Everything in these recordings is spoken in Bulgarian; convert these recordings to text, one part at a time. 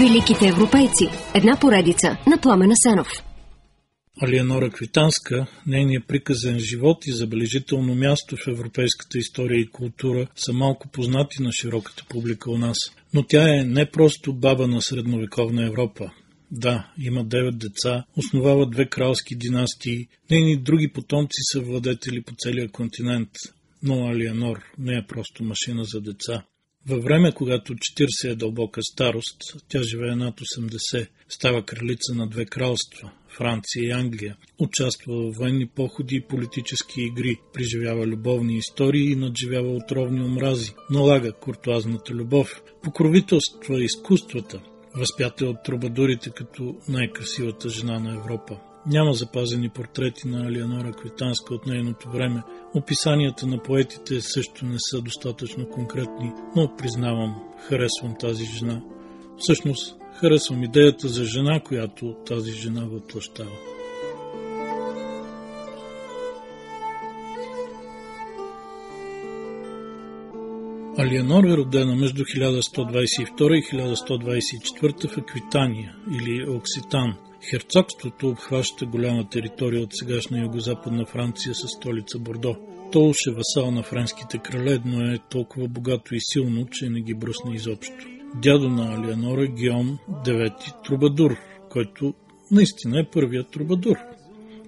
Великите европейци. Една поредица на Пламена Сенов. Алиенора Квитанска, нейният приказен живот и забележително място в европейската история и култура са малко познати на широката публика у нас. Но тя е не просто баба на средновековна Европа. Да, има девет деца, основава две кралски династии, нейни други потомци са владетели по целия континент. Но Алиенор не е просто машина за деца. Във време, когато 40 е дълбока старост, тя живее над 80, става кралица на две кралства – Франция и Англия, участва в военни походи и политически игри, преживява любовни истории и надживява отровни омрази, налага куртуазната любов, покровителства изкуствата, възпята от трубадурите като най-красивата жена на Европа. Няма запазени портрети на Алианора Квитанска от нейното време. Описанията на поетите също не са достатъчно конкретни, но признавам, харесвам тази жена. Всъщност, харесвам идеята за жена, която тази жена въплащава. Алиенор е родена между 1122 и 1124 в Аквитания или Окситан – Херцогството обхваща голяма територия от сегашна югозападна Франция със столица Бордо. То е васал на френските крале, но е толкова богато и силно, че не ги бръсна изобщо. Дядо на Алианора Гиом, девети трубадур, който наистина е първият трубадур.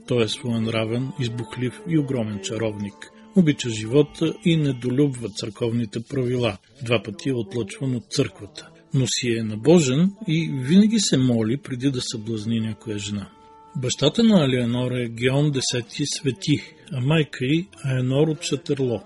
Той е своенравен, избухлив и огромен чаровник. Обича живота и недолюбва църковните правила. Два пъти е отлъчван от църквата но си е набожен и винаги се моли преди да съблазни някоя жена. Бащата на Алианора е Геон X свети, а майка й Аенор от Шатерло.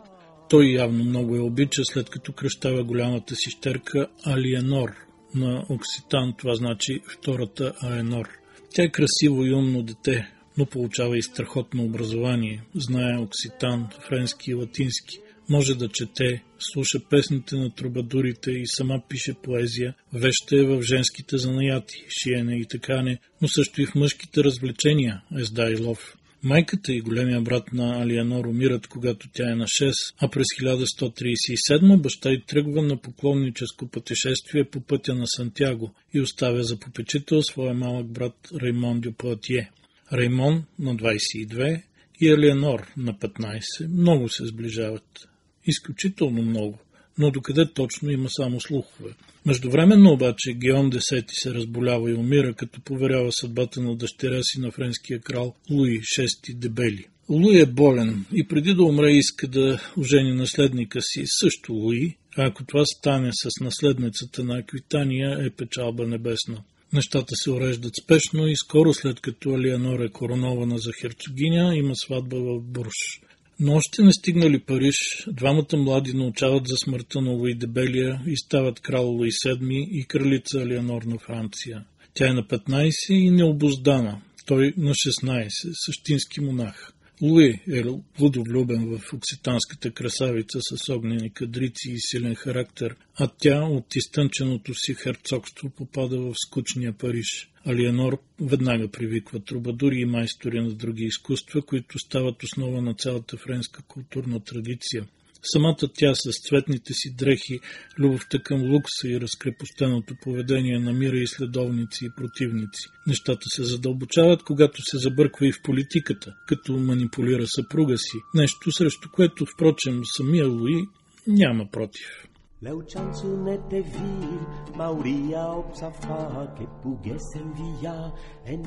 Той явно много я обича, след като кръщава голямата си щерка Алиенор. На Окситан това значи втората Аенор. Тя е красиво и умно дете, но получава и страхотно образование. Знае окситан, френски и латински. Може да чете, слуша песните на трубадурите и сама пише поезия, веща е в женските занаяти, шиене и такане, но също и в мъжките развлечения, езда и лов. Майката и големия брат на Алианор умират, когато тя е на 6, а през 1137 баща й тръгва на поклонническо пътешествие по пътя на Сантяго и оставя за попечител своя малък брат Раймон Дю Пуатие. Раймон на 22 и Алианор на 15 много се сближават изключително много, но докъде точно има само слухове. Междувременно обаче Геон X се разболява и умира, като поверява съдбата на дъщеря си на френския крал Луи VI Дебели. Луи е болен и преди да умре иска да ожени наследника си, също Луи, а ако това стане с наследницата на Аквитания, е печалба небесна. Нещата се уреждат спешно и скоро след като Алианор е коронована за херцогиня, има сватба в Бурш. Но още не стигнали Париж, двамата млади научават за смъртта на Луи Дебелия и стават крал Луи VII и кралица Алианор на Франция. Тя е на 15 и необоздана, той на 16, същински монах. Луи е водовлюбен в окситанската красавица с огнени кадрици и силен характер, а тя от изтънченото си херцогство попада в скучния Париж. Алиенор веднага привиква трубадури и майстори на други изкуства, които стават основа на цялата френска културна традиция. Самата тя с цветните си дрехи, любовта към лукса и разкрепостеното поведение намира и следовници и противници. Нещата се задълбочават, когато се забърква и в политиката, като манипулира съпруга си, нещо срещу което, впрочем, самия Луи няма против. Leu canzunette vir, Mauria обсафа, pughesse invia, e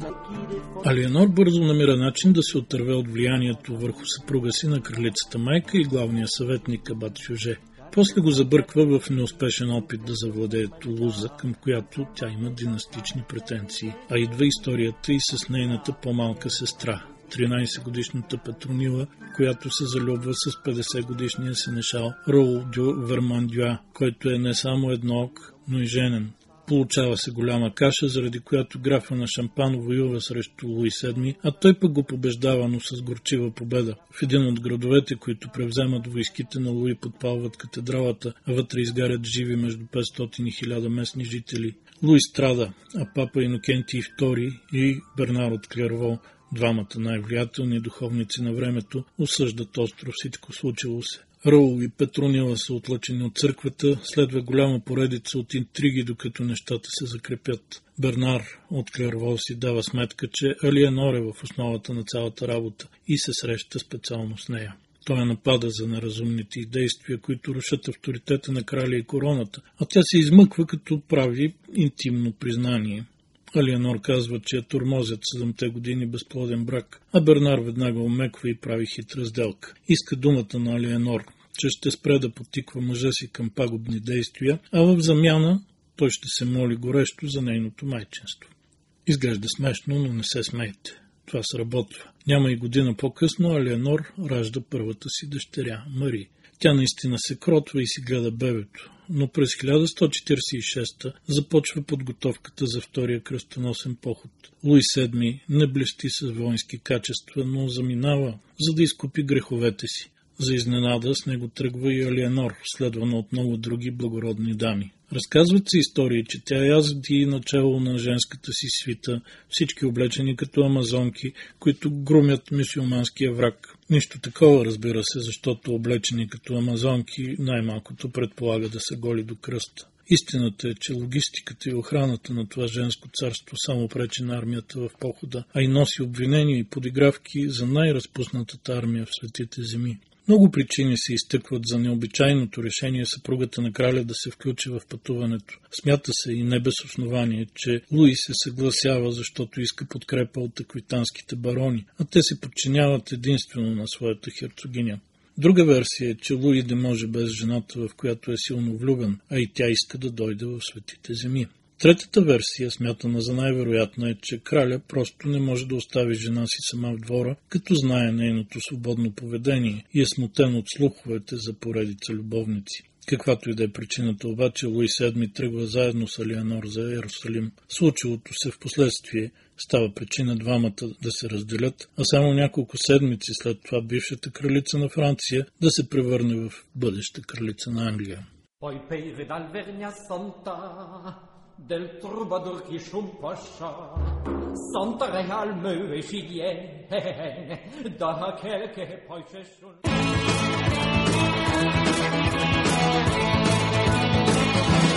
Алиенор бързо намира начин да се отърве от влиянието върху съпруга си на кралицата майка и главния съветник Абат Фюже. После го забърква в неуспешен опит да завладее Тулуза, към която тя има династични претенции. А идва историята и с нейната по-малка сестра, 13-годишната Петронила, която се залюбва с 50-годишния сенешал Роу Дю Вермандюа, който е не само едноок, но и женен. Получава се голяма каша, заради която графа на Шампан воюва срещу Луи VII, а той пък го побеждава, но с горчива победа. В един от градовете, които превземат войските на Луи, подпалват катедралата, а вътре изгарят живи между 500 и 1000 местни жители. Луи страда, а папа Инокентий II и Бернар от Клерво Двамата най-влиятелни духовници на времето осъждат остро всичко случило се. Раул и Петронила са отлъчени от църквата, следва голяма поредица от интриги, докато нещата се закрепят. Бернар от Клервол си дава сметка, че Алиенор е в основата на цялата работа и се среща специално с нея. Той напада за неразумните действия, които рушат авторитета на краля и короната, а тя се измъква като прави интимно признание. Алиенор казва, че я турмозят седемте години безплоден брак, а Бернар веднага омеква и прави хитра сделка. Иска думата на Алиенор, че ще спре да потиква мъжа си към пагубни действия, а в замяна той ще се моли горещо за нейното майчинство. Изглежда смешно, но не се смейте. Това сработва. Няма и година по-късно Алиенор ражда първата си дъщеря, Мари. Тя наистина се кротва и си гледа бебето, но през 1146 започва подготовката за втория кръстоносен поход. Луи VII не блести с воински качества, но заминава, за да изкупи греховете си. За изненада с него тръгва и Алиенор, следвана от много други благородни дами. Разказват се истории, че тя язди начало на женската си свита, всички облечени като амазонки, които грумят мисиоманския враг. Нищо такова, разбира се, защото облечени като амазонки най-малкото предполага да са голи до кръста. Истината е, че логистиката и охраната на това женско царство само пречи на армията в похода, а и носи обвинения и подигравки за най-разпуснатата армия в светите земи. Много причини се изтъкват за необичайното решение съпругата на краля да се включи в пътуването. Смята се и не без основание, че Луи се съгласява, защото иска подкрепа от аквитанските барони, а те се подчиняват единствено на своята херцогиня. Друга версия е, че Луи не може без жената, в която е силно влюбен, а и тя иска да дойде в светите земи. Третата версия, смятана за най-вероятна, е, че краля просто не може да остави жена си сама в двора, като знае нейното свободно поведение и е смутен от слуховете за поредица любовници. Каквато и да е причината, обаче Луи VII тръгва заедно с Алианор за Иерусалим. Случилото се в последствие става причина двамата да се разделят, а само няколко седмици след това бившата кралица на Франция да се превърне в бъдеща кралица на Англия. del troubadour qui chumpasha Santa real meu e sigien da quel che poi c'è sul Thank you.